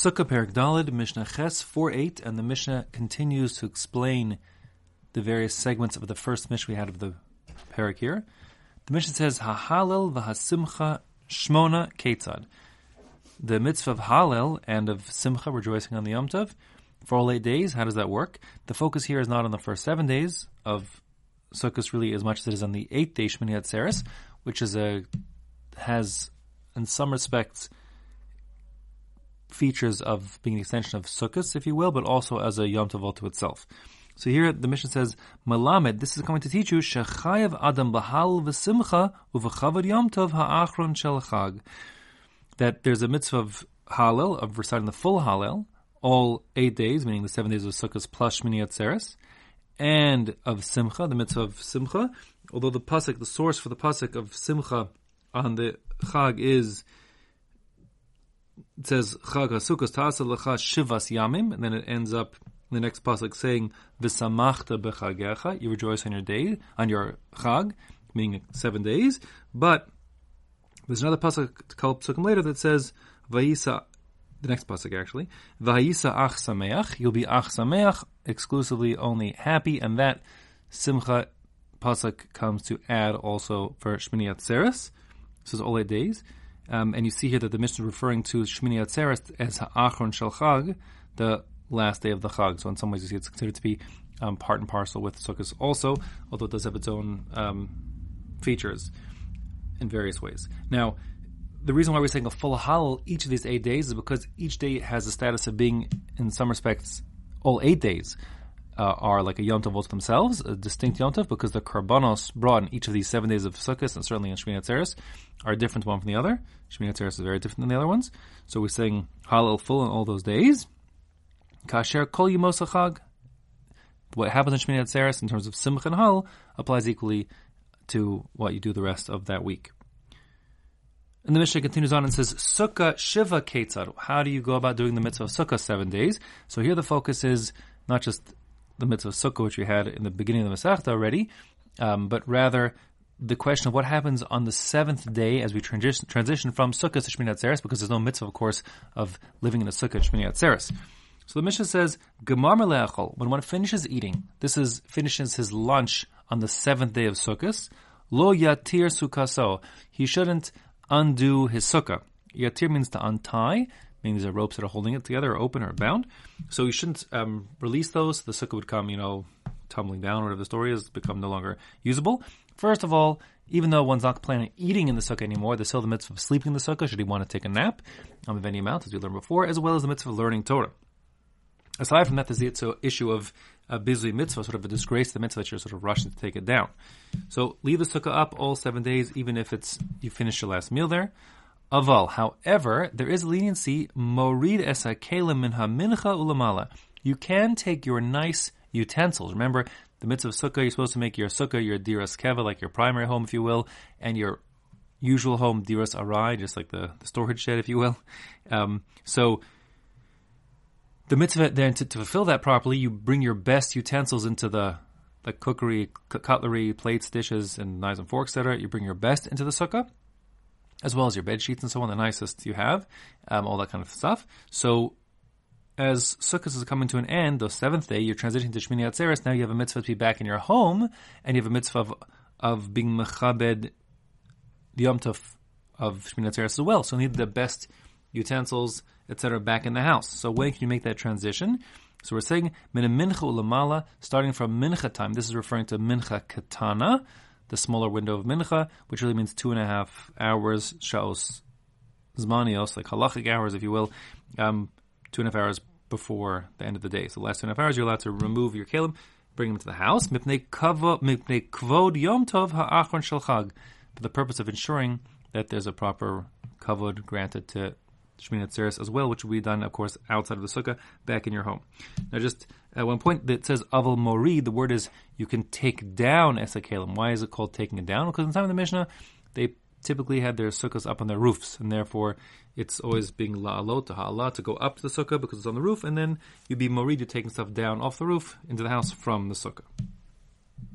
Sukkah Perik Dalid, Mishnah Ches 4.8, and the Mishnah continues to explain the various segments of the first Mishnah we had of the Perik here. The Mishnah says, Hahalel v'hasimcha shmona ketzad. The mitzvah of Hallel and of Simcha, rejoicing on the Yom Tov, for all eight days, how does that work? The focus here is not on the first seven days of Sukkot really as much as it is on the eighth day, Shmini Atzeres, which is a, has, in some respects, features of being an extension of Sukkot, if you will, but also as a Yom Tov to itself. So here the Mishnah says, Malamed, this is coming to teach you, Shechayev Adam Bahal V'Simcha Uv'Chavad Yom Tov Ha'achron Shel Chag. That there's a mitzvah of Hallel, of reciting the full Hallel, all eight days, meaning the seven days of Sukkot plus Shmini Atzeres, and of Simcha, the mitzvah of Simcha. Although the pasuk, the source for the pasuk of Simcha on the Chag is it says Chag HaSukkos Tasa Lecha Shivas Yamim, and then it ends up in the next pasuk saying V'samachta bechagecha, you rejoice on your day, on your Chag, meaning seven days. But there's another pasuk a couple pasukim later that says Vayisa. The next pasuk actually, Vayisa ach sameach. You'll be ach sameach, exclusively only happy, and that simcha pasuk comes to add also for Shmini Atzeres. This is all eight days. Um, and you see here that the Mishnah is referring to Shmini Atzeres as Ha'achron Shel Chag, the last day of the Chag. So in some ways you see it's considered to be um, part and parcel with Sukkot also, although it does have its own um, features in various ways. Now, the reason why we're saying a full Hallel each of these eight days is because each day has the status of being, in some respects, all eight days uh, are like a Yom Tov themselves, a distinct Yom Tov, because the Karbanos brought in each of these seven days of Sukkot, and certainly in Shmini Atzeres, are different one from the other. Shmini Atzeres is very different than the other ones. So we're saying Hallel full on all those days. Kasher Kol Yimosachag. What happens in Shmini Atzeres in terms of Simcha and Hal applies equally to what you do the rest of that week. And the Mishnah continues on and says, Sukkah Shiva Ketzad. How do you go about doing the mitzvah of Sukkah seven days? So here the focus is not just the mitzvah Sukkah, which we had in the beginning of the Masechta already, um, but rather the question of what happens on the seventh day as we transition, transition from Sukkah to Shmini Atzeres, because there's no mitzvah, of course, of living in a Sukkah Shmini Atzeres. So the Mishnah says, Gemar Meleachol, when one finishes eating, this is, finishes his lunch on the seventh day of Sukkot, Lo Yatir Sukkaso, he shouldn't undo his Sukkah. Yatir means to untie, meaning these are ropes that are holding it together, or open or bound. So you shouldn't um, release those. The sukkah would come, you know, tumbling down, whatever the story is, become no longer usable. First of all, even though one's not planning on eating in the sukkah anymore, there's still the mitzvah of sleeping in the sukkah should he want to take a nap um, of any amount, as we learned before, as well as the mitzvah of learning Torah. Aside from that, there's the issue of a bizui mitzvah, sort of a disgrace to the mitzvah that you're sort of rushing to take it down. So leave the sukkah up all seven days, even if it's you finish your last meal there. Aval, however, there is leniency. Morid esa minha mincha ulamala. You can take your nice utensils. Remember, the mitzvah of sukkah, you're supposed to make your sukkah, your diras keva, like your primary home, if you will, and your usual home, diras arai, just like the, the storage shed, if you will. Um, so, the mitzvah then to, to, fulfill that properly, you bring your best utensils into the the cookery, cutlery, plates, dishes, and knives and forks, etc. You bring your best into the sukkah as well as your bed sheets and so on, the nicest you have, um, all that kind of stuff. So, as Sukkot is coming to an end, the seventh day, you're transitioning to Shmini Atzeres. Now you have a mitzvah to be back in your home, and you have a mitzvah of, of being mechabed the Yom Tov of Shmini Atzeres as well. So you need the best utensils, etc., back in the house. So when can you make that transition? So we're saying min mincha ulamala, starting from mincha time. This is referring to mincha katana the smaller window of mincha, which really means two and a half hours, shaos zmanios, like halachic hours, if you will, um, two and a half hours before the end of the day. So the last two and a half hours, you're allowed to remove your kalim, bring them to the house, mipnei kvod yom tov ha'achron shel chag, for the purpose of ensuring that there's a proper kavod granted to Shmini Atzeres as well, which will be done, of course, outside of the sukkah, back in your home. Now, just at one point that says aval mori, the word is you can take down esakalim. Why is it called taking it down? Because in the time of the Mishnah, they typically had their sukkahs up on their roofs, and therefore it's always being la'alot to to go up to the sukkah because it's on the roof, and then you'd be morid, you're taking stuff down off the roof into the house from the sukkah.